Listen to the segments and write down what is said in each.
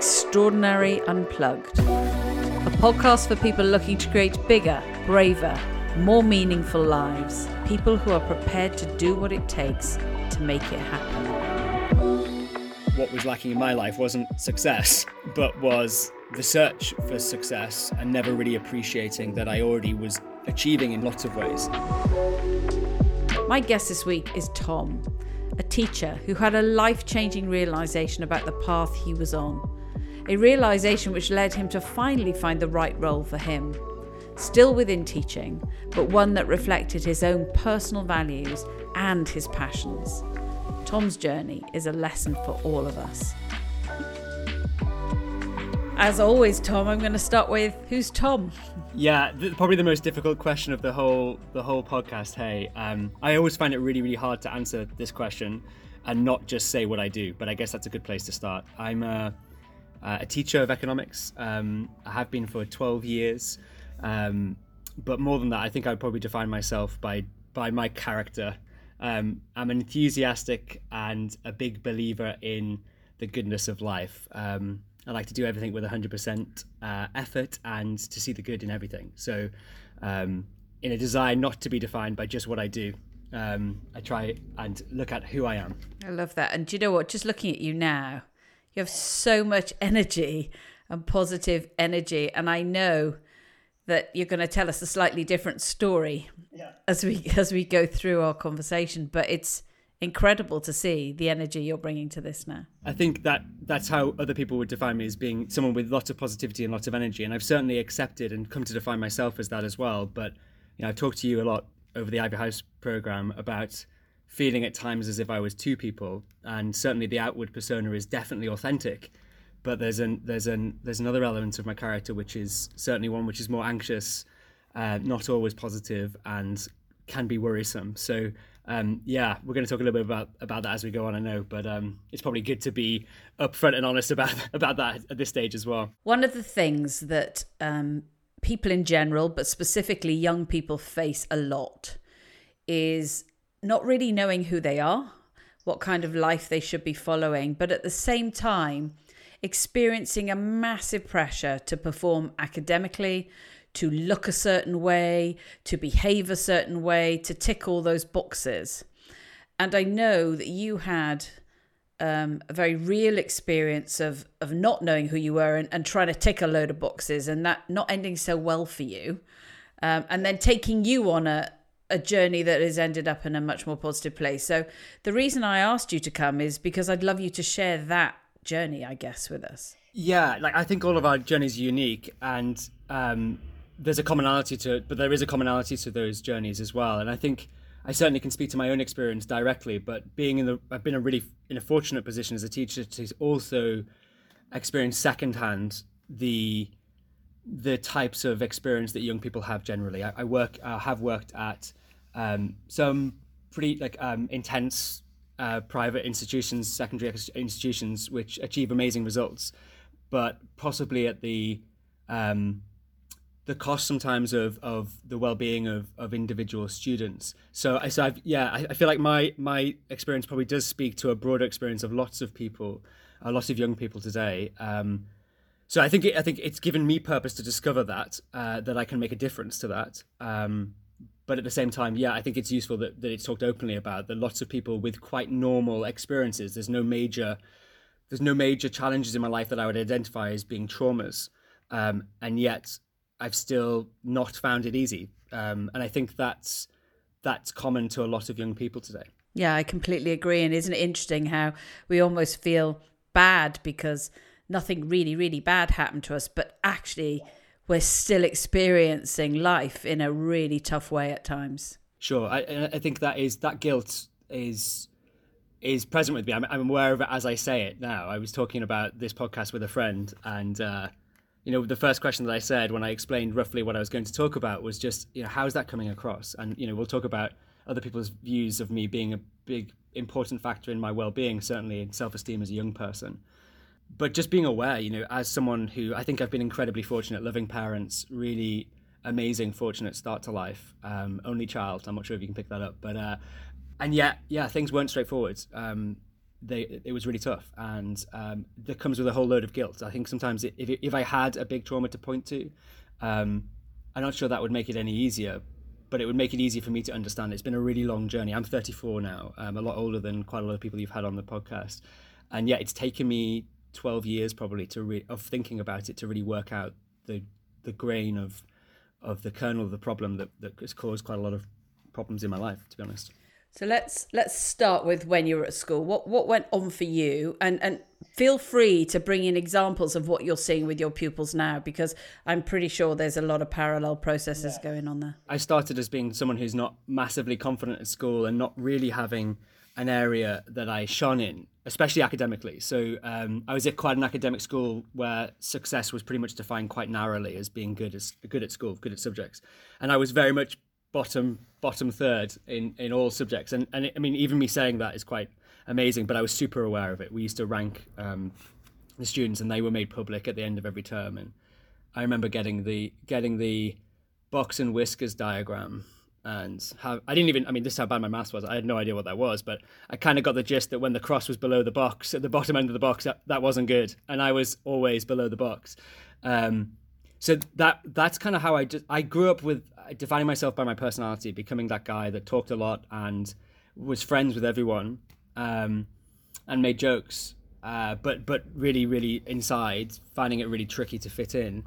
Extraordinary Unplugged, a podcast for people looking to create bigger, braver, more meaningful lives. People who are prepared to do what it takes to make it happen. What was lacking in my life wasn't success, but was the search for success and never really appreciating that I already was achieving in lots of ways. My guest this week is Tom, a teacher who had a life changing realization about the path he was on. A realization which led him to finally find the right role for him. Still within teaching, but one that reflected his own personal values and his passions. Tom's journey is a lesson for all of us. As always, Tom, I'm going to start with who's Tom? Yeah, th- probably the most difficult question of the whole the whole podcast. Hey, um, I always find it really really hard to answer this question and not just say what I do. But I guess that's a good place to start. I'm a, a teacher of economics. Um, I have been for 12 years. Um, but more than that, I think I'd probably define myself by by my character. Um, I'm an enthusiastic and a big believer in the goodness of life. Um, I like to do everything with 100% uh, effort and to see the good in everything. So, um, in a desire not to be defined by just what I do, um, I try and look at who I am. I love that. And do you know what? Just looking at you now, you have so much energy and positive energy. And I know that you're going to tell us a slightly different story yeah. as we as we go through our conversation. But it's incredible to see the energy you're bringing to this now. I think that that's how other people would define me as being someone with lots of positivity and lots of energy, and I've certainly accepted and come to define myself as that as well. But you know, I've talked to you a lot over the Ivy House program about feeling at times as if I was two people, and certainly the outward persona is definitely authentic. But there's an there's an there's another element of my character which is certainly one which is more anxious, uh, not always positive, and can be worrisome. So um, yeah, we're going to talk a little bit about about that as we go on. I know, but um, it's probably good to be upfront and honest about about that at this stage as well. One of the things that um, people in general, but specifically young people, face a lot is not really knowing who they are, what kind of life they should be following, but at the same time experiencing a massive pressure to perform academically, to look a certain way, to behave a certain way, to tick all those boxes. And I know that you had um, a very real experience of of not knowing who you were and, and trying to tick a load of boxes and that not ending so well for you. Um, and then taking you on a, a journey that has ended up in a much more positive place. So the reason I asked you to come is because I'd love you to share that journey, I guess, with us. Yeah, like I think all of our journeys are unique, and um, there's a commonality to it, but there is a commonality to those journeys as well. And I think I certainly can speak to my own experience directly, but being in the, I've been a really in a fortunate position as a teacher to also experience secondhand the the types of experience that young people have generally. I, I work, I have worked at um, some pretty like um, intense uh, private institutions, secondary institutions, which achieve amazing results, but possibly at the um, the cost sometimes of of the well-being of of individual students. So i so I've, yeah I, I, feel like my my experience probably does speak to a broader experience of lots of people a lot of young people today. Um, so i think it, i think it's given me purpose to discover that uh, that i can make a difference to that. Um, but at the same time yeah i think it's useful that, that it's talked openly about that lots of people with quite normal experiences there's no major there's no major challenges in my life that i would identify as being traumas um, and yet I've still not found it easy, um, and I think that's that's common to a lot of young people today. Yeah, I completely agree. And isn't it interesting how we almost feel bad because nothing really, really bad happened to us, but actually we're still experiencing life in a really tough way at times. Sure, I, I think that is that guilt is is present with me. I'm, I'm aware of it as I say it now. I was talking about this podcast with a friend, and uh, you know, the first question that I said when I explained roughly what I was going to talk about was just, you know, how is that coming across? And, you know, we'll talk about other people's views of me being a big, important factor in my well being, certainly in self esteem as a young person. But just being aware, you know, as someone who I think I've been incredibly fortunate, loving parents, really amazing, fortunate start to life, um, only child. I'm not sure if you can pick that up, but, uh, and yet, yeah, things weren't straightforward. Um, they it was really tough, and um, that comes with a whole load of guilt. I think sometimes if if I had a big trauma to point to, um, I'm not sure that would make it any easier, but it would make it easier for me to understand. It's been a really long journey. I'm 34 now, um, a lot older than quite a lot of people you've had on the podcast, and yet it's taken me 12 years probably to re- of thinking about it to really work out the the grain of of the kernel of the problem that that has caused quite a lot of problems in my life. To be honest. So let's let's start with when you were at school. What what went on for you, and and feel free to bring in examples of what you're seeing with your pupils now, because I'm pretty sure there's a lot of parallel processes yeah. going on there. I started as being someone who's not massively confident at school and not really having an area that I shone in, especially academically. So um, I was at quite an academic school where success was pretty much defined quite narrowly as being good as good at school, good at subjects, and I was very much bottom bottom third in in all subjects. And and it, I mean, even me saying that is quite amazing. But I was super aware of it. We used to rank um, the students, and they were made public at the end of every term. And I remember getting the getting the box and whiskers diagram and I didn't even I mean this is how bad my maths was. I had no idea what that was but I kind of got the gist that when the cross was below the box at the bottom end of the box that, that wasn't good. And I was always below the box. Um, so that that's kind of how I just I grew up with defining myself by my personality, becoming that guy that talked a lot and was friends with everyone, um, and made jokes. Uh, but but really really inside, finding it really tricky to fit in,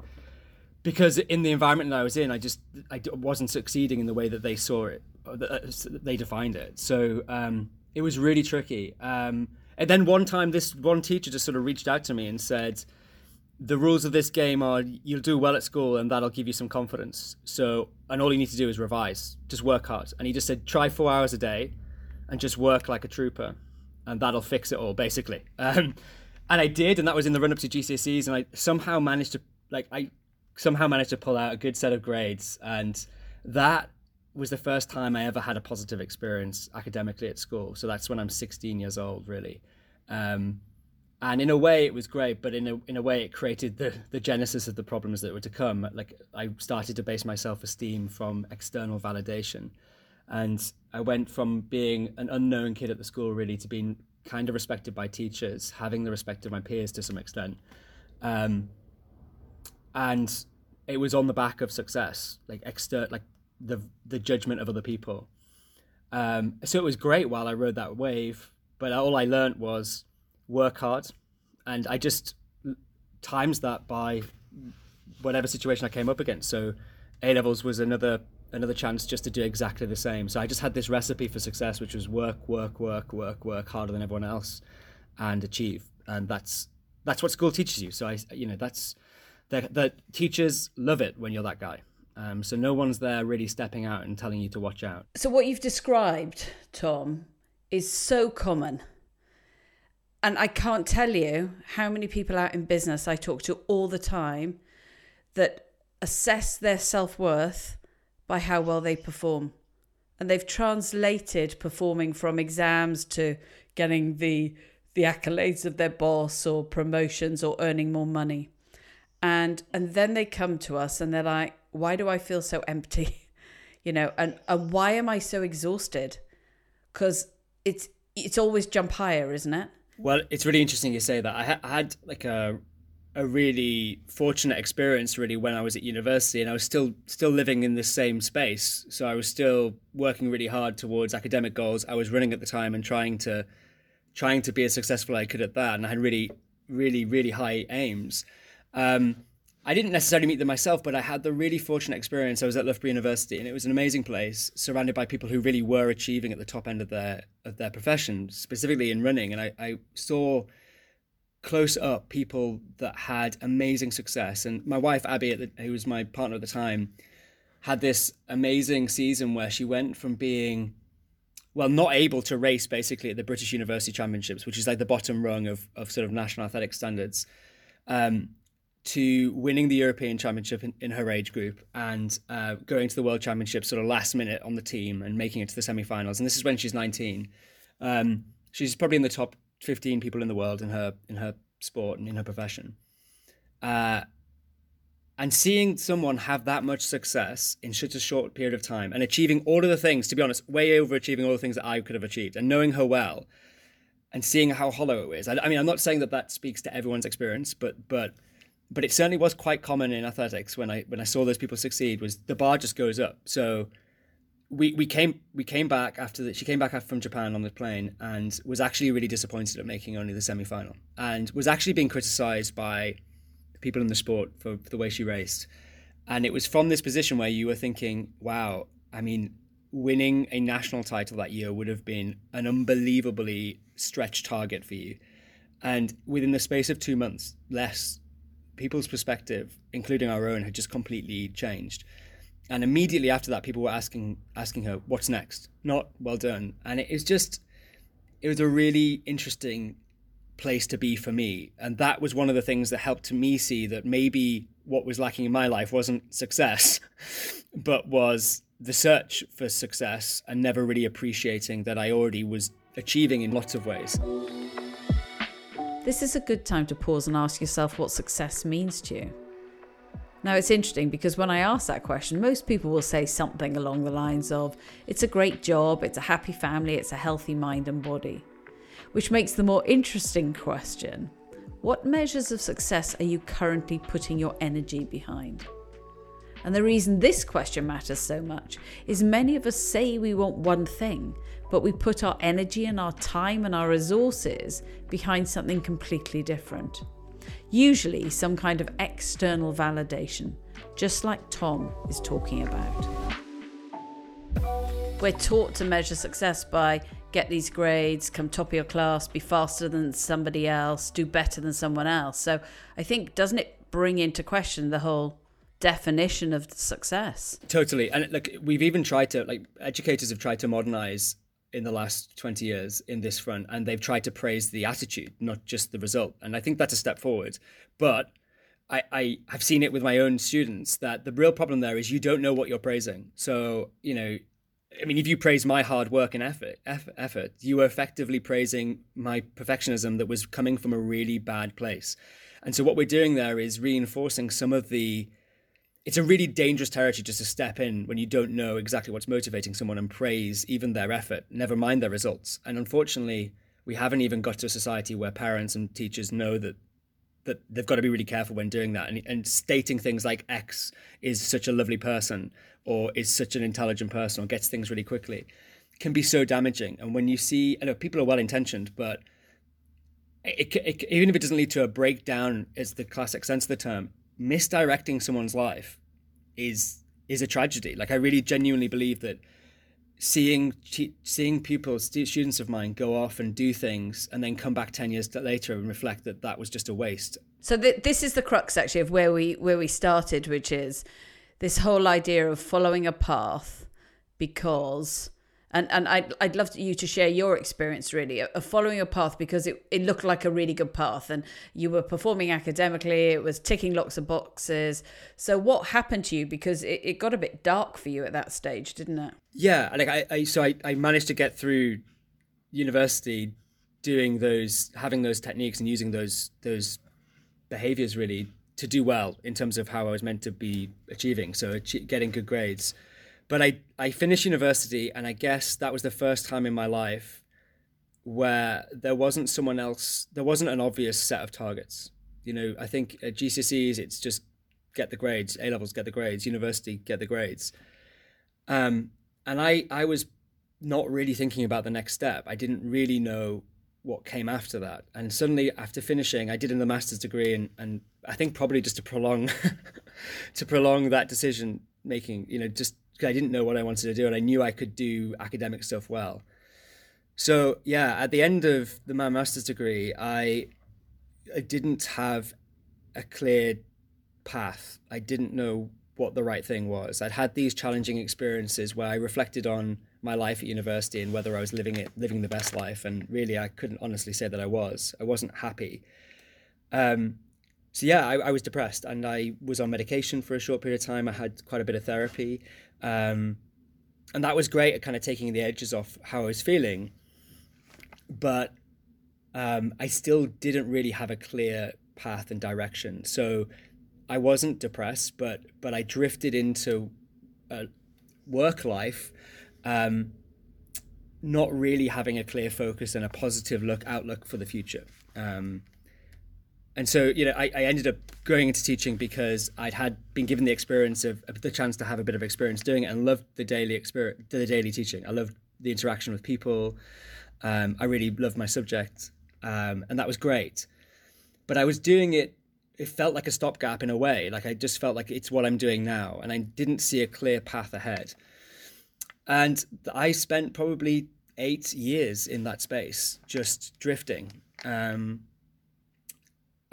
because in the environment that I was in, I just I wasn't succeeding in the way that they saw it, that uh, they defined it. So um, it was really tricky. Um, and then one time, this one teacher just sort of reached out to me and said the rules of this game are you'll do well at school and that'll give you some confidence. So, and all you need to do is revise, just work hard. And he just said, try four hours a day and just work like a trooper, and that'll fix it all, basically. Um, and I did, and that was in the run up to GCSEs, and I somehow managed to, like, I somehow managed to pull out a good set of grades. And that was the first time I ever had a positive experience academically at school. So that's when I'm 16 years old, really. Um, and in a way it was great but in a in a way it created the the genesis of the problems that were to come like i started to base my self-esteem from external validation and i went from being an unknown kid at the school really to being kind of respected by teachers having the respect of my peers to some extent um, and it was on the back of success like exter like the the judgment of other people um, so it was great while i rode that wave but all i learned was work hard, and I just times that by whatever situation I came up against. So A levels was another another chance just to do exactly the same. So I just had this recipe for success, which was work, work, work, work, work harder than everyone else, and achieve. And that's that's what school teaches you. So I, you know, that's the the teachers love it when you're that guy. Um, so no one's there really stepping out and telling you to watch out. So what you've described, Tom, is so common and I can't tell you how many people out in business I talk to all the time that assess their self worth by how well they perform. And they've translated performing from exams to getting the the accolades of their boss or promotions or earning more money. And and then they come to us and they're like, why do I feel so empty? you know, and, and why am I so exhausted? Because it's it's always jump higher, isn't it? Well, it's really interesting you say that. I, ha- I had like a a really fortunate experience really when I was at university and I was still still living in the same space. So I was still working really hard towards academic goals. I was running at the time and trying to trying to be as successful as I could at that and I had really really really high aims. Um, I didn't necessarily meet them myself, but I had the really fortunate experience. I was at Loughborough University, and it was an amazing place, surrounded by people who really were achieving at the top end of their of their profession, specifically in running. And I, I saw close up people that had amazing success. And my wife Abby, the, who was my partner at the time, had this amazing season where she went from being well, not able to race basically at the British University Championships, which is like the bottom rung of, of sort of national athletic standards. Um, to winning the European Championship in, in her age group and uh, going to the World Championship sort of last minute on the team and making it to the semi-finals. And this is when she's 19. Um, she's probably in the top 15 people in the world in her in her sport and in her profession. Uh, and seeing someone have that much success in such a short period of time and achieving all of the things, to be honest, way overachieving all the things that I could have achieved, and knowing her well, and seeing how hollow it is. I, I mean, I'm not saying that that speaks to everyone's experience, but but but it certainly was quite common in athletics when I when I saw those people succeed was the bar just goes up. So we we came we came back after that she came back from Japan on the plane and was actually really disappointed at making only the semi final and was actually being criticized by people in the sport for the way she raced. And it was from this position where you were thinking, wow, I mean, winning a national title that year would have been an unbelievably stretched target for you. And within the space of two months, less people's perspective, including our own, had just completely changed. And immediately after that, people were asking asking her, "What's next?" Not "Well done." And it was just, it was a really interesting place to be for me, and that was one of the things that helped me see that maybe what was lacking in my life wasn't success, but was the search for success and never really appreciating that I already was achieving in lots of ways. This is a good time to pause and ask yourself what success means to you. Now, it's interesting because when I ask that question, most people will say something along the lines of, it's a great job, it's a happy family, it's a healthy mind and body. Which makes the more interesting question what measures of success are you currently putting your energy behind? And the reason this question matters so much is many of us say we want one thing, but we put our energy and our time and our resources behind something completely different. Usually, some kind of external validation, just like Tom is talking about. We're taught to measure success by get these grades, come top of your class, be faster than somebody else, do better than someone else. So I think, doesn't it bring into question the whole definition of success. Totally. And like we've even tried to like educators have tried to modernize in the last 20 years in this front and they've tried to praise the attitude, not just the result. And I think that's a step forward. But I, I have seen it with my own students that the real problem there is you don't know what you're praising. So, you know, I mean, if you praise my hard work and effort, effort, you are effectively praising my perfectionism that was coming from a really bad place. And so, what we're doing there is reinforcing some of the it's a really dangerous territory just to step in when you don't know exactly what's motivating someone and praise even their effort, never mind their results. And unfortunately, we haven't even got to a society where parents and teachers know that that they've got to be really careful when doing that and, and stating things like X is such a lovely person or is such an intelligent person or gets things really quickly can be so damaging. And when you see, I know people are well intentioned, but it, it, even if it doesn't lead to a breakdown, is the classic sense of the term, misdirecting someone's life is is a tragedy. Like I really genuinely believe that seeing seeing pupils, students of mine, go off and do things, and then come back ten years later and reflect that that was just a waste. So th- this is the crux actually of where we where we started, which is this whole idea of following a path because and and I'd, I'd love you to share your experience really of following a path because it, it looked like a really good path. And you were performing academically it was ticking lots of boxes. So what happened to you? Because it, it got a bit dark for you at that stage didn't it? Yeah like I, I so I, I managed to get through university doing those having those techniques and using those those behaviors really to do well in terms of how I was meant to be achieving. So getting good grades but I, I finished university, and I guess that was the first time in my life where there wasn't someone else, there wasn't an obvious set of targets. You know, I think at GCSEs, it's just get the grades, A levels, get the grades, university, get the grades. Um, and I, I was not really thinking about the next step. I didn't really know what came after that. And suddenly, after finishing, I did in the master's degree, and, and I think probably just to prolong, to prolong that decision making, you know, just because I didn't know what I wanted to do and I knew I could do academic stuff well. So yeah, at the end of the, my master's degree, I I didn't have a clear path. I didn't know what the right thing was. I'd had these challenging experiences where I reflected on my life at university and whether I was living it, living the best life. And really, I couldn't honestly say that I was. I wasn't happy. Um, so yeah, I, I, was depressed and I was on medication for a short period of time. I had quite a bit of therapy, um, and that was great at kind of taking the edges off how I was feeling. But um, I still didn't really have a clear path and direction. So I wasn't depressed, but but I drifted into a work life. Um, not really having a clear focus and a positive look outlook for the future. Um, and so, you know, I, I, ended up going into teaching because I'd had been given the experience of the chance to have a bit of experience doing it, and loved the daily experience, the daily teaching. I loved the interaction with people. Um, I really loved my subject, um, and that was great. But I was doing it. It felt like a stopgap in a way. Like I just felt like it's what I'm doing now, and I didn't see a clear path ahead. And I spent probably eight years in that space, just drifting. Um,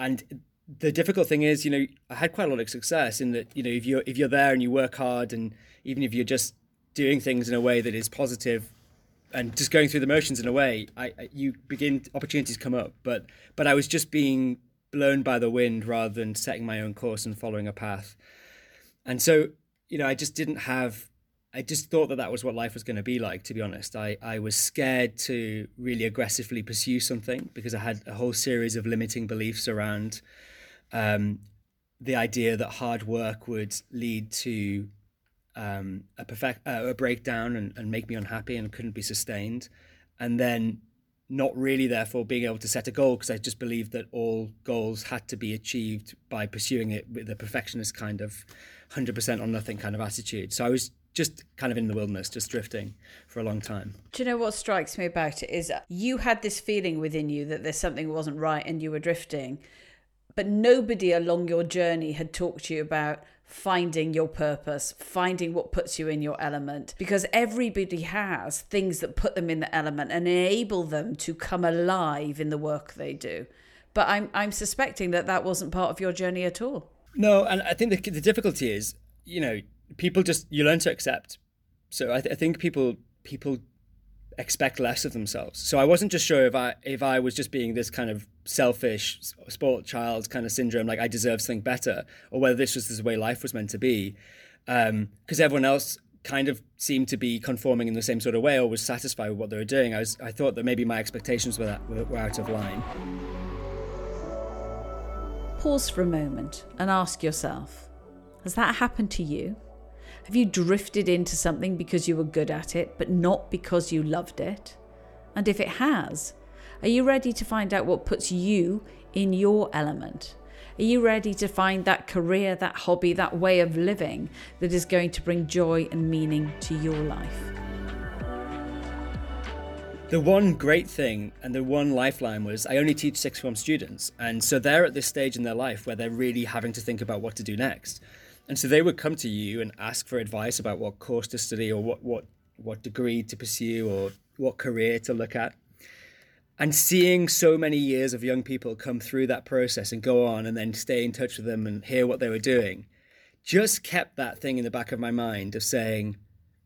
and the difficult thing is, you know, I had quite a lot of success in that, you know, if you're if you're there and you work hard, and even if you're just doing things in a way that is positive and just going through the motions in a way, I, I you begin opportunities come up. But but I was just being blown by the wind rather than setting my own course and following a path. And so, you know, I just didn't have I just thought that that was what life was going to be like, to be honest. I, I was scared to really aggressively pursue something because I had a whole series of limiting beliefs around um, the idea that hard work would lead to um, a, perfect, uh, a breakdown and, and make me unhappy and couldn't be sustained. And then not really, therefore, being able to set a goal because I just believed that all goals had to be achieved by pursuing it with a perfectionist kind of 100% on nothing kind of attitude. So I was just kind of in the wilderness, just drifting for a long time. Do you know what strikes me about it is you had this feeling within you that there's something wasn't right and you were drifting, but nobody along your journey had talked to you about finding your purpose, finding what puts you in your element, because everybody has things that put them in the element and enable them to come alive in the work they do. But I'm I'm suspecting that that wasn't part of your journey at all. No, and I think the, the difficulty is, you know, people just you learn to accept. So I, th- I think people people expect less of themselves. So I wasn't just sure if I if I was just being this kind of selfish sport child kind of syndrome, like I deserve something better, or whether this was the way life was meant to be. Because um, everyone else kind of seemed to be conforming in the same sort of way or was satisfied with what they were doing. I was I thought that maybe my expectations were that, were, were out of line. Pause for a moment and ask yourself: Has that happened to you? Have you drifted into something because you were good at it, but not because you loved it? And if it has, are you ready to find out what puts you in your element? Are you ready to find that career, that hobby, that way of living that is going to bring joy and meaning to your life? The one great thing and the one lifeline was I only teach sixth form students. And so they're at this stage in their life where they're really having to think about what to do next. And so they would come to you and ask for advice about what course to study or what, what, what degree to pursue or what career to look at. And seeing so many years of young people come through that process and go on and then stay in touch with them and hear what they were doing just kept that thing in the back of my mind of saying,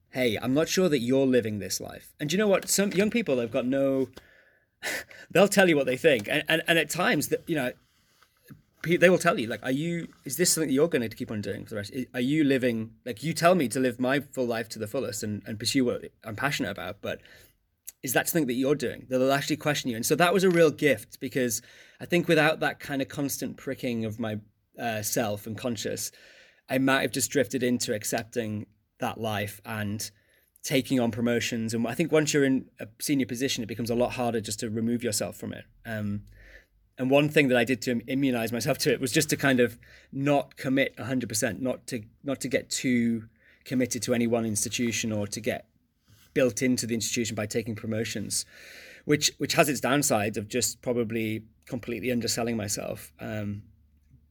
hey, I'm not sure that you're living this life. And you know what? Some young people have got no, they'll tell you what they think. And, and, and at times, that you know, they will tell you like are you is this something that you're going to keep on doing for the rest are you living like you tell me to live my full life to the fullest and, and pursue what i'm passionate about but is that something that you're doing? They'll actually question you. And so that was a real gift because i think without that kind of constant pricking of my uh, self and conscious i might have just drifted into accepting that life and taking on promotions. And i think once you're in a senior position it becomes a lot harder just to remove yourself from it. Um, and one thing that I did to immunize myself to it was just to kind of not commit 100%, not to not to get too committed to any one institution or to get built into the institution by taking promotions, which which has its downsides of just probably completely underselling myself. Um,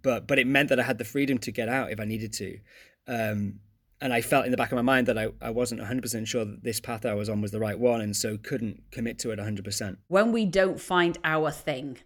but but it meant that I had the freedom to get out if I needed to. Um, and I felt in the back of my mind that I, I wasn't 100% sure that this path I was on was the right one and so couldn't commit to it 100%. When we don't find our thing,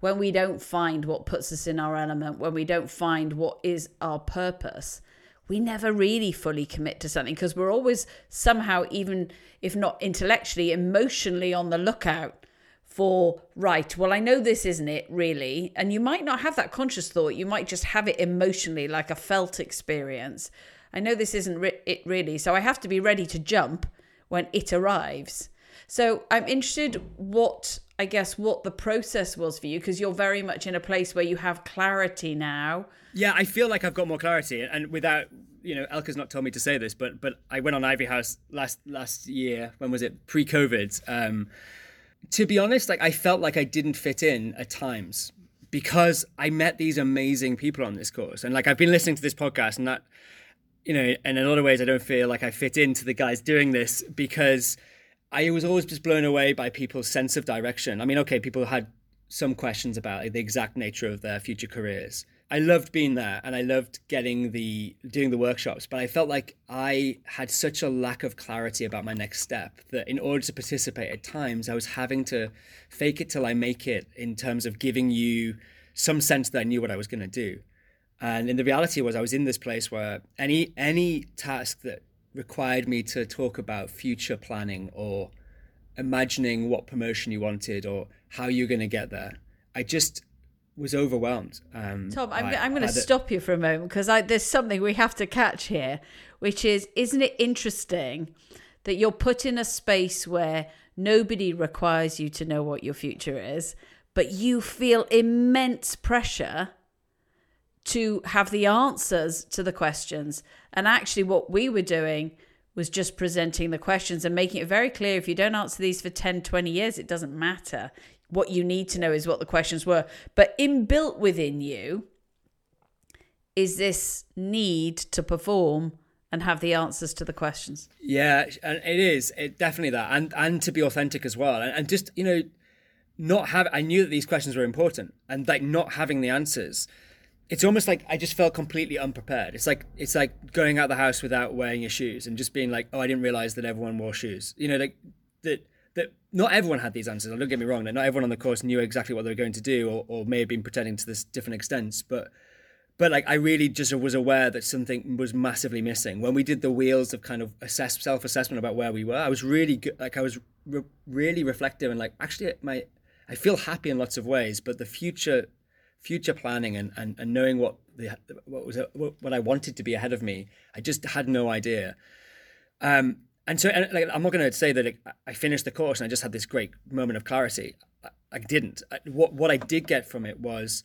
when we don't find what puts us in our element, when we don't find what is our purpose, we never really fully commit to something because we're always somehow, even if not intellectually, emotionally on the lookout for, right, well, I know this isn't it really. And you might not have that conscious thought, you might just have it emotionally, like a felt experience. I know this isn't re- it really, so I have to be ready to jump when it arrives. So I'm interested what I guess what the process was for you because you're very much in a place where you have clarity now. Yeah, I feel like I've got more clarity, and without you know, Elke's not told me to say this, but but I went on Ivy House last last year. When was it? Pre-COVID. Um, to be honest, like I felt like I didn't fit in at times because I met these amazing people on this course, and like I've been listening to this podcast, and that you know, and in a lot of ways, I don't feel like I fit into the guys doing this because I was always just blown away by people's sense of direction. I mean, okay, people had some questions about the exact nature of their future careers. I loved being there and I loved getting the doing the workshops, but I felt like I had such a lack of clarity about my next step that in order to participate at times I was having to fake it till I make it in terms of giving you some sense that I knew what I was going to do. And in the reality was I was in this place where any any task that required me to talk about future planning or imagining what promotion you wanted or how you're going to get there, I just was overwhelmed. Um, Tom, I'm, I'm going to stop you for a moment because there's something we have to catch here, which is, isn't it interesting that you're put in a space where nobody requires you to know what your future is, but you feel immense pressure to have the answers to the questions. And actually, what we were doing was just presenting the questions and making it very clear if you don't answer these for 10, 20 years, it doesn't matter. What you need to know is what the questions were. But inbuilt within you is this need to perform and have the answers to the questions. Yeah, it is it definitely that, and and to be authentic as well, and, and just you know, not have. I knew that these questions were important, and like not having the answers, it's almost like I just felt completely unprepared. It's like it's like going out the house without wearing your shoes and just being like, oh, I didn't realize that everyone wore shoes. You know, like that that not everyone had these answers. Don't get me wrong; that not everyone on the course knew exactly what they were going to do, or, or may have been pretending to this different extents, but but like I really just was aware that something was massively missing when we did the wheels of kind of assess self-assessment about where we were. I was really good, like I was re- really reflective and like actually my I feel happy in lots of ways, but the future future planning and and, and knowing what the what was what, I wanted to be ahead of me, I just had no idea. Um, and so and, like I'm not going to say that it, I finished the course and I just had this great moment of clarity. I, I didn't. I, what what I did get from it was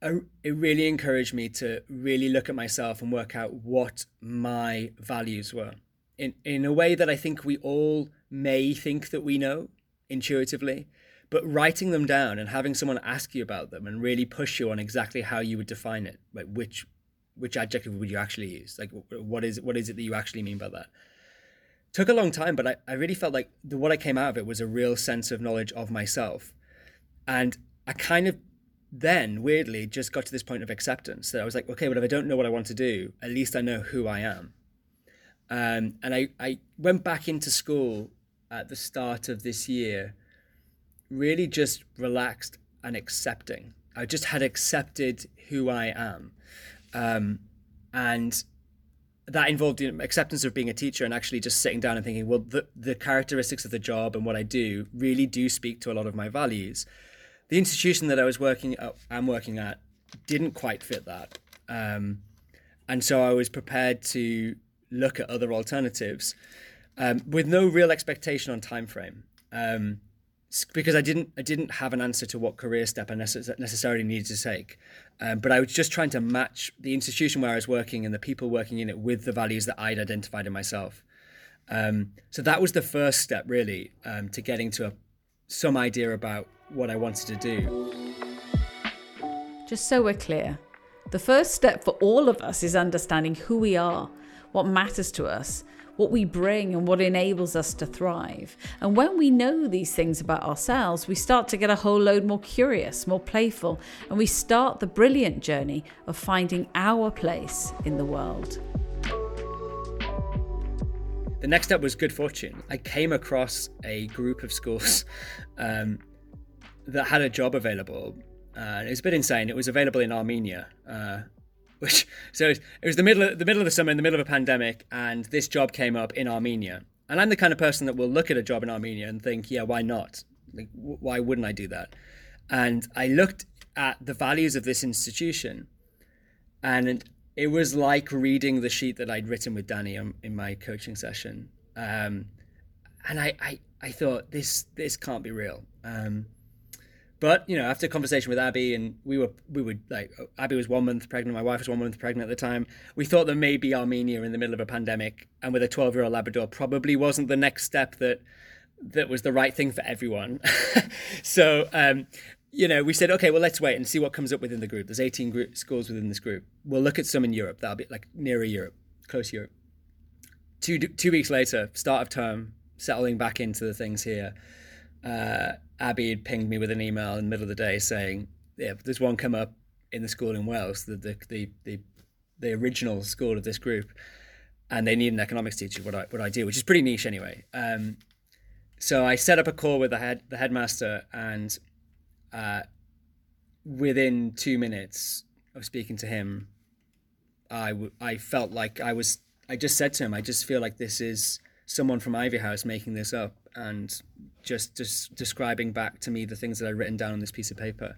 I, it really encouraged me to really look at myself and work out what my values were in in a way that I think we all may think that we know intuitively but writing them down and having someone ask you about them and really push you on exactly how you would define it like which which adjective would you actually use? Like what is what is it that you actually mean by that? Took a long time but I, I really felt like the, what I came out of it was a real sense of knowledge of myself. And I kind of then weirdly just got to this point of acceptance that I was like, okay, but if I don't know what I want to do, at least I know who I am. Um, and I, I went back into school at the start of this year, really just relaxed and accepting. I just had accepted who I am. Um, and that involved you know, acceptance of being a teacher and actually just sitting down and thinking, well, the, the characteristics of the job and what I do really do speak to a lot of my values the institution that I was working at, I'm working at didn't quite fit that. Um, and so I was prepared to look at other alternatives um, with no real expectation on time frame. Um, because I didn't, I didn't have an answer to what career step I necess- necessarily needed to take, um, but I was just trying to match the institution where I was working and the people working in it with the values that I'd identified in myself. Um, so that was the first step, really, um, to getting to a, some idea about what I wanted to do. Just so we're clear, the first step for all of us is understanding who we are, what matters to us, what we bring, and what enables us to thrive. And when we know these things about ourselves, we start to get a whole load more curious, more playful, and we start the brilliant journey of finding our place in the world. The next step was good fortune. I came across a group of schools um, that had a job available. Uh, it was a bit insane. It was available in Armenia, uh, which so it was the middle of, the middle of the summer, in the middle of a pandemic, and this job came up in Armenia. And I'm the kind of person that will look at a job in Armenia and think, yeah, why not? Like, why wouldn't I do that? And I looked at the values of this institution, and it was like reading the sheet that I'd written with Danny in my coaching session. Um, and I, I, I thought this this can't be real. Um, but you know, after a conversation with Abby, and we were we were like Abby was one month pregnant, my wife was one month pregnant at the time. We thought that maybe Armenia in the middle of a pandemic and with a twelve year old Labrador probably wasn't the next step that that was the right thing for everyone. so um, you know, we said, okay, well, let's wait and see what comes up within the group. There's 18 group, schools within this group. We'll look at some in Europe. That'll be like nearer Europe, close Europe. Two two weeks later, start of term, settling back into the things here. Uh, Abby had pinged me with an email in the middle of the day saying, "Yeah, there's one come up in the school in Wales, the the the the, the original school of this group, and they need an economics teacher. What I what I do, which is pretty niche anyway." Um, so I set up a call with the head the headmaster, and uh, within two minutes of speaking to him, I, w- I felt like I was. I just said to him, I just feel like this is someone from Ivy House making this up and just just describing back to me the things that I'd written down on this piece of paper.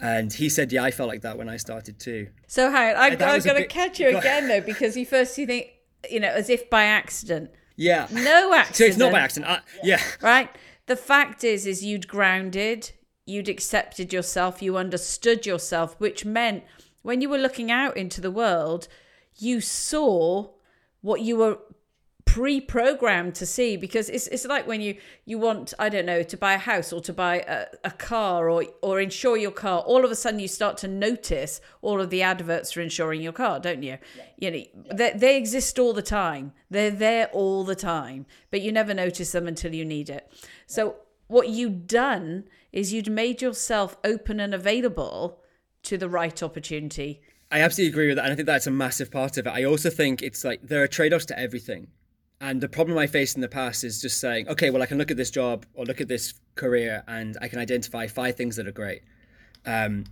And he said, "Yeah, I felt like that when I started too." So, Howard, I, I've got to catch you again though, because you first you think, you know, as if by accident. Yeah. No accident. So it's not by accident. I, yeah. Right. The fact is, is you'd grounded, you'd accepted yourself, you understood yourself, which meant when you were looking out into the world, you saw what you were pre-programmed to see because it's, it's like when you you want i don't know to buy a house or to buy a, a car or or insure your car all of a sudden you start to notice all of the adverts for insuring your car don't you yeah. you know yeah. they, they exist all the time they're there all the time but you never notice them until you need it so what you'd done is you'd made yourself open and available to the right opportunity I absolutely agree with that. And I think that's a massive part of it. I also think it's like there are trade offs to everything. And the problem I faced in the past is just saying, okay, well, I can look at this job or look at this career and I can identify five things that are great. Um,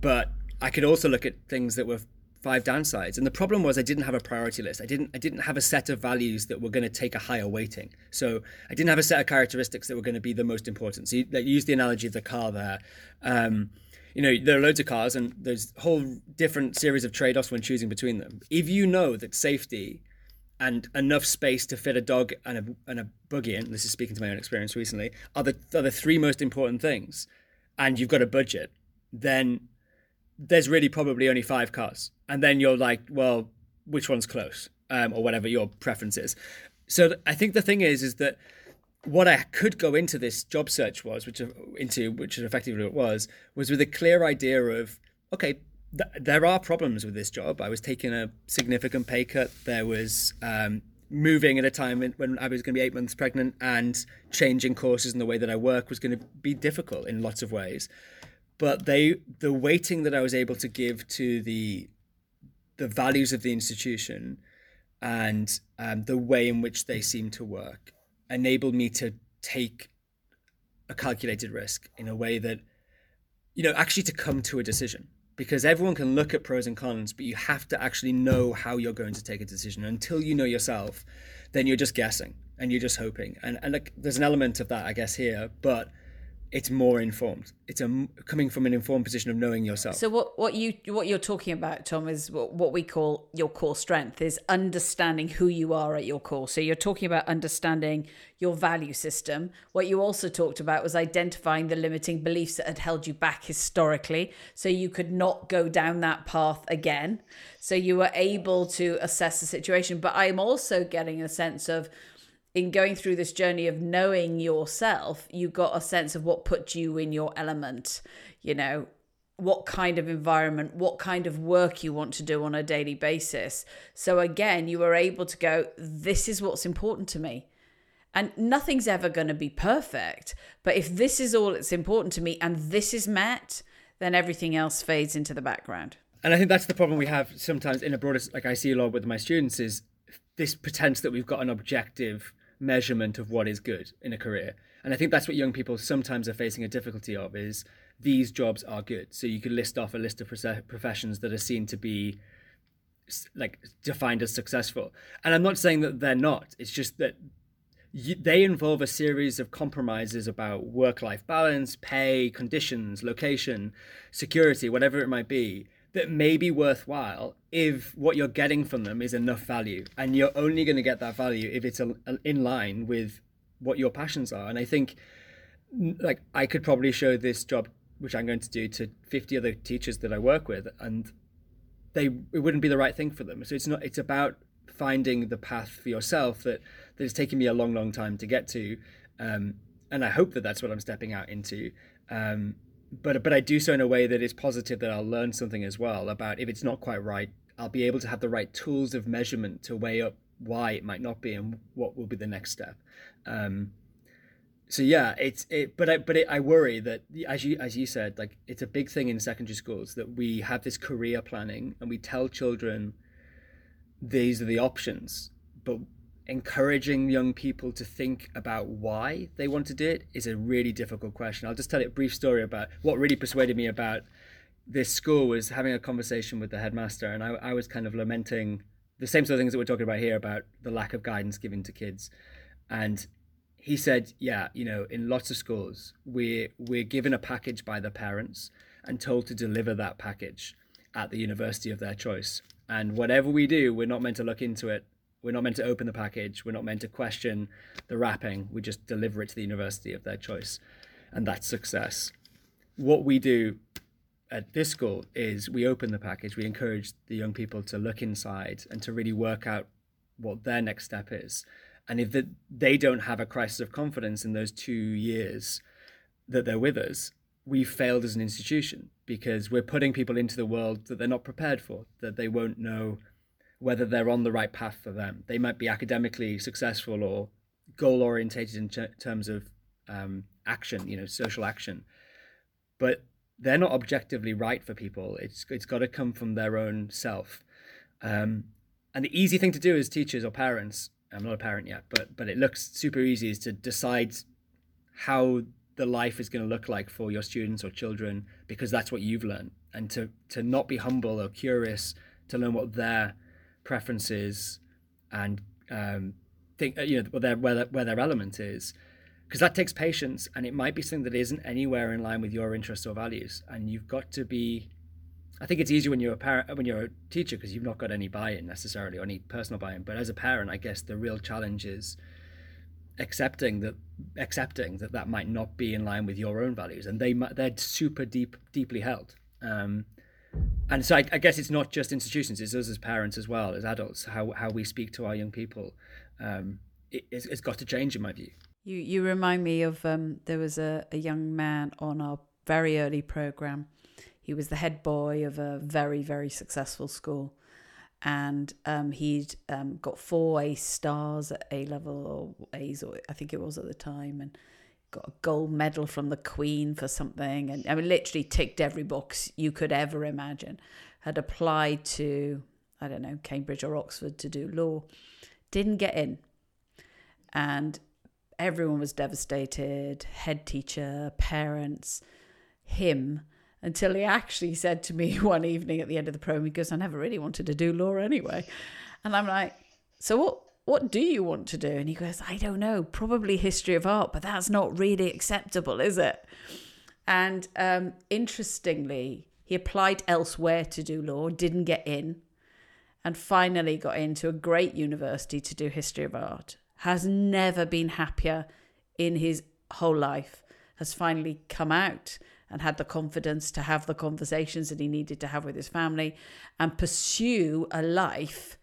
but I could also look at things that were five downsides. And the problem was I didn't have a priority list. I didn't I didn't have a set of values that were going to take a higher weighting. So I didn't have a set of characteristics that were going to be the most important. So you like, use the analogy of the car there. Um, you know, there are loads of cars and there's whole different series of trade-offs when choosing between them. If you know that safety and enough space to fit a dog and a, and a buggy in, this is speaking to my own experience recently, are the, are the three most important things, and you've got a budget, then there's really probably only five cars. And then you're like, well, which one's close? Um, or whatever your preference is. So I think the thing is, is that what I could go into this job search was, which into which effectively it was, was with a clear idea of, okay, th- there are problems with this job. I was taking a significant pay cut. There was um, moving at a time when I was going to be eight months pregnant, and changing courses in the way that I work was going to be difficult in lots of ways. But they, the weighting that I was able to give to the the values of the institution and um, the way in which they seem to work enabled me to take a calculated risk in a way that you know actually to come to a decision because everyone can look at pros and cons, but you have to actually know how you're going to take a decision. Until you know yourself, then you're just guessing and you're just hoping. And and like there's an element of that, I guess, here, but it's more informed. It's a coming from an informed position of knowing yourself. So what what you what you're talking about, Tom, is what, what we call your core strength is understanding who you are at your core. So you're talking about understanding your value system. What you also talked about was identifying the limiting beliefs that had held you back historically, so you could not go down that path again. So you were able to assess the situation. But I'm also getting a sense of in going through this journey of knowing yourself, you got a sense of what put you in your element, you know, what kind of environment, what kind of work you want to do on a daily basis. So again, you were able to go, this is what's important to me. And nothing's ever going to be perfect. But if this is all that's important to me and this is met, then everything else fades into the background. And I think that's the problem we have sometimes in a broader, like I see a lot with my students, is this pretense that we've got an objective measurement of what is good in a career. And I think that's what young people sometimes are facing a difficulty of is these jobs are good. So you could list off a list of professions that are seen to be like defined as successful. And I'm not saying that they're not. It's just that they involve a series of compromises about work-life balance, pay, conditions, location, security, whatever it might be that may be worthwhile if what you're getting from them is enough value and you're only going to get that value if it's in line with what your passions are and i think like I could probably show this job, which I'm going to do, to 50 other teachers that I work with, and they it wouldn't be the right thing for them. So it's not. It's about finding the path for yourself that that is taking me a long, long time to get to, um, and I hope that that's what I'm stepping out into. Um, but but I do so in a way that is positive that I'll learn something as well about if it's not quite right, I'll be able to have the right tools of measurement to weigh up why it might not be and what will be the next step. Um, so yeah, it's it, but I but it, I worry that as you as you said, like it's a big thing in secondary schools that we have this career planning and we tell children these are the options, but encouraging young people to think about why they want to do it is a really difficult question. I'll just tell you a brief story about what really persuaded me about this school was having a conversation with the headmaster, and I, I was kind of lamenting the same sort of things that we're talking about here about the lack of guidance given to kids, and he said, yeah, you know, in lots of schools, we're we're given a package by the parents and told to deliver that package at the university of their choice. And whatever we do, we're not meant to look into it. We're not meant to open the package. We're not meant to question the wrapping. We just deliver it to the university of their choice. And that's success. What we do at this school is we open the package. We encourage the young people to look inside and to really work out what their next step is and if the, they don't have a crisis of confidence in those two years that they're with us, we've failed as an institution because we're putting people into the world that they're not prepared for, that they won't know whether they're on the right path for them. They might be academically successful or goal orientated in terms of um, action, you know, social action, but they're not objectively right for people. It's it's got to come from their own self. Um, and the easy thing to do as teachers or parents I'm not a parent yet, but but it looks super easy is to decide how the life is going to look like for your students or children because that's what you've learned and to to not be humble or curious to learn what their preferences and um, think you know where their where their, where their element is because that takes patience and it might be something that isn't anywhere in line with your interests or values and you've got to be I think it's easier when you're a parent, when you're a teacher, because you've not got any buy-in necessarily or any personal buy-in. But as a parent, I guess the real challenge is accepting that accepting that that might not be in line with your own values, and they might they're super deep, deeply held. Um, and so I, I, guess it's not just institutions; it's us as parents as well as adults. How how we speak to our young people, um, it, it's, it's got to change, in my view. You you remind me of um, there was a, a young man on our very early program he was the head boy of a very, very successful school. And um, he'd um, got four A stars at A level or A's, or I think it was at the time, and got a gold medal from the Queen for something. And I mean, literally ticked every box you could ever imagine. Had applied to, I don't know, Cambridge or Oxford to do law, didn't get in. And everyone was devastated head teacher, parents, him until he actually said to me one evening at the end of the program, he goes, I never really wanted to do law anyway. And I'm like, so what? What do you want to do? And he goes, I don't know, probably history of art, but that's not really acceptable, is it? And um, interestingly, he applied elsewhere to do law, didn't get in, and finally got into a great university to do history of art. Has never been happier in his whole life. Has finally come out and had the confidence to have the conversations that he needed to have with his family and pursue a life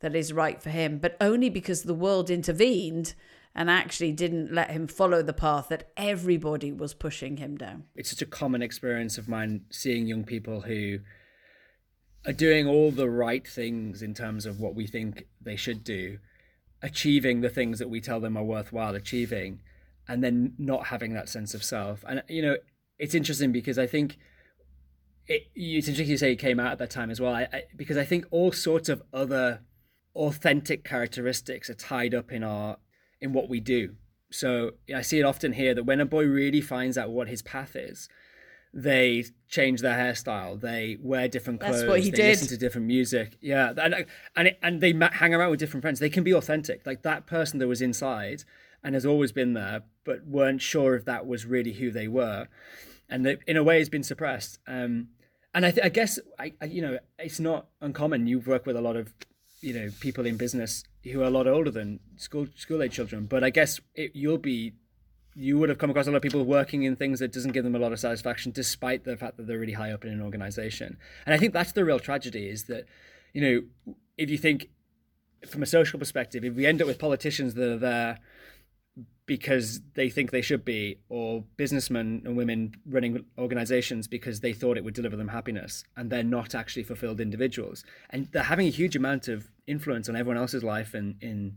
that is right for him, but only because the world intervened and actually didn't let him follow the path that everybody was pushing him down. It's such a common experience of mine seeing young people who are doing all the right things in terms of what we think they should do, achieving the things that we tell them are worthwhile achieving, and then not having that sense of self. And, you know, it's interesting because I think it, it's interesting you say it came out at that time as well. I, I, because I think all sorts of other authentic characteristics are tied up in our in what we do. So I see it often here that when a boy really finds out what his path is, they change their hairstyle, they wear different clothes, That's what he they did. listen to different music. Yeah, and and it, and they hang around with different friends. They can be authentic. Like that person that was inside and has always been there, but weren't sure if that was really who they were and that in a way has been suppressed. Um, and I, th- I guess I, I, you know, it's not uncommon. You work with a lot of, you know, people in business who are a lot older than school school age children. But I guess it, you'll be you would have come across a lot of people working in things that doesn't give them a lot of satisfaction, despite the fact that they're really high up in an organization. And I think that's the real tragedy is that, you know, if you think from a social perspective, if we end up with politicians that are there because they think they should be, or businessmen and women running organizations because they thought it would deliver them happiness, and they're not actually fulfilled individuals, and they're having a huge amount of influence on everyone else's life in in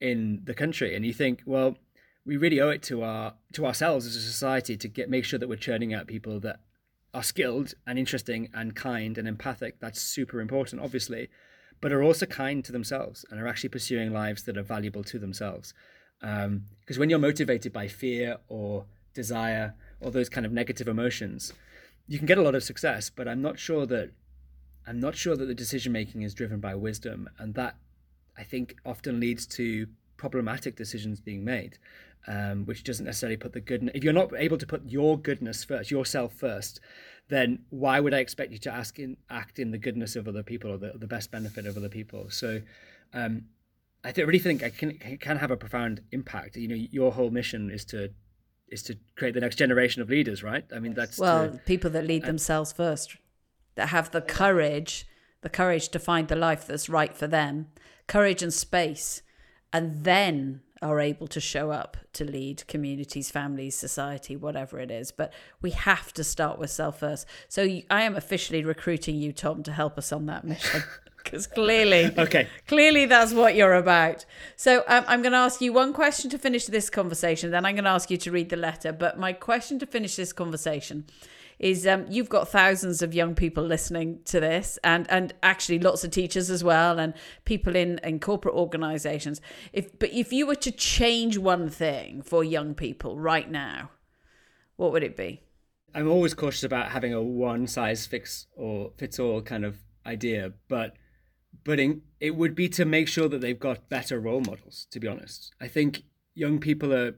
in the country. And you think, well, we really owe it to our to ourselves as a society to get make sure that we're churning out people that are skilled and interesting and kind and empathic. That's super important, obviously, but are also kind to themselves and are actually pursuing lives that are valuable to themselves. Because um, when you're motivated by fear or desire or those kind of negative emotions, you can get a lot of success. But I'm not sure that I'm not sure that the decision making is driven by wisdom, and that I think often leads to problematic decisions being made, um, which doesn't necessarily put the good. If you're not able to put your goodness first, yourself first, then why would I expect you to ask in, act in the goodness of other people or the, the best benefit of other people? So, um, I really think I can can have a profound impact. You know, your whole mission is to is to create the next generation of leaders, right? I mean, that's well, to, people that lead themselves first, that have the courage, the courage to find the life that's right for them, courage and space, and then are able to show up to lead communities, families, society, whatever it is. But we have to start with self first. So I am officially recruiting you, Tom, to help us on that mission. because clearly, okay, clearly that's what you're about. So um, I'm going to ask you one question to finish this conversation. Then I'm going to ask you to read the letter. But my question to finish this conversation is: um, you've got thousands of young people listening to this, and and actually lots of teachers as well, and people in in corporate organisations. If but if you were to change one thing for young people right now, what would it be? I'm always cautious about having a one size fits or fits all kind of idea, but but in, it would be to make sure that they've got better role models. To be honest, I think young people are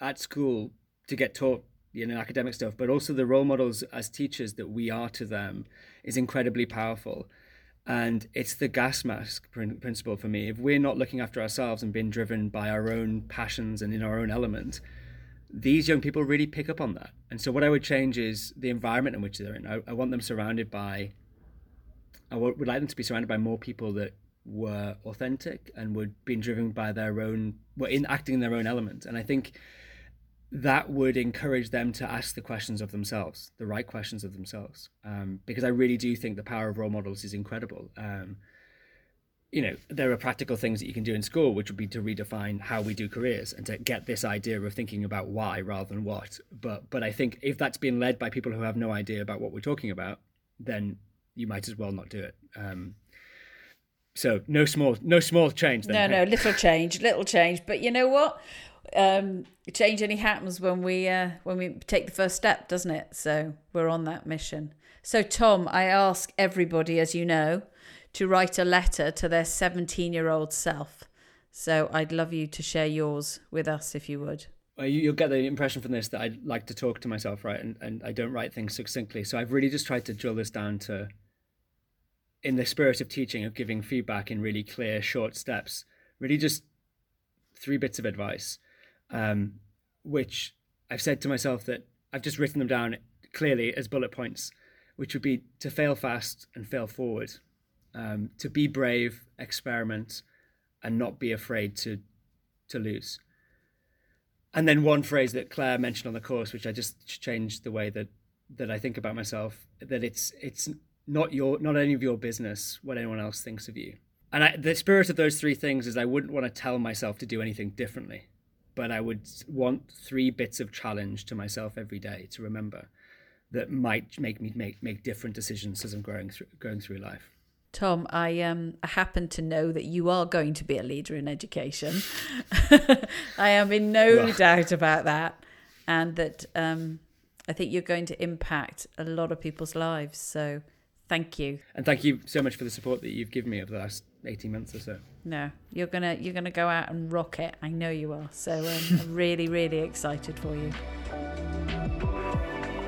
at school to get taught you know academic stuff, but also the role models as teachers that we are to them is incredibly powerful. And it's the gas mask principle for me. If we're not looking after ourselves and being driven by our own passions and in our own element, these young people really pick up on that. And so, what I would change is the environment in which they're in. I, I want them surrounded by I would like them to be surrounded by more people that were authentic and were being driven by their own, were in acting in their own element. And I think that would encourage them to ask the questions of themselves, the right questions of themselves. Um, because I really do think the power of role models is incredible. Um, you know, there are practical things that you can do in school, which would be to redefine how we do careers and to get this idea of thinking about why rather than what. But but I think if that's being led by people who have no idea about what we're talking about, then you might as well not do it. Um, so no small no small change. Then, no, no, little change, little change. But you know what? Um, change only happens when we uh, when we take the first step, doesn't it? So we're on that mission. So Tom, I ask everybody, as you know, to write a letter to their 17 year old self. So I'd love you to share yours with us if you would. Well, you'll get the impression from this that I like to talk to myself, right? And, and I don't write things succinctly. So I've really just tried to drill this down to in the spirit of teaching, of giving feedback in really clear, short steps, really just three bits of advice, um, which I've said to myself that I've just written them down clearly as bullet points, which would be to fail fast and fail forward, um, to be brave, experiment, and not be afraid to to lose. And then one phrase that Claire mentioned on the course, which I just changed the way that that I think about myself, that it's it's not your not any of your business what anyone else thinks of you. And I, the spirit of those three things is I wouldn't want to tell myself to do anything differently, but I would want three bits of challenge to myself every day to remember that might make me make make different decisions as I'm growing through going through life. Tom, I um I happen to know that you are going to be a leader in education. I am in no doubt about that, and that um I think you're going to impact a lot of people's lives. So Thank you. And thank you so much for the support that you've given me over the last 18 months or so. No, you're going to you're going to go out and rock it. I know you are. So um, I'm really really excited for you.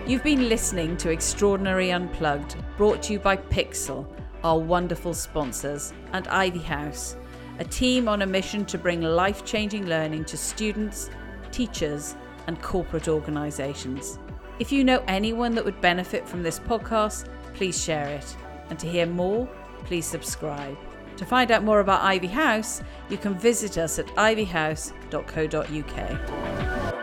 You've been listening to Extraordinary Unplugged, brought to you by PiXL, our wonderful sponsors, and Ivy House, a team on a mission to bring life-changing learning to students, teachers, and corporate organisations. If you know anyone that would benefit from this podcast, please share it. And to hear more, please subscribe. To find out more about Ivy House, you can visit us at ivyhouse.co.uk.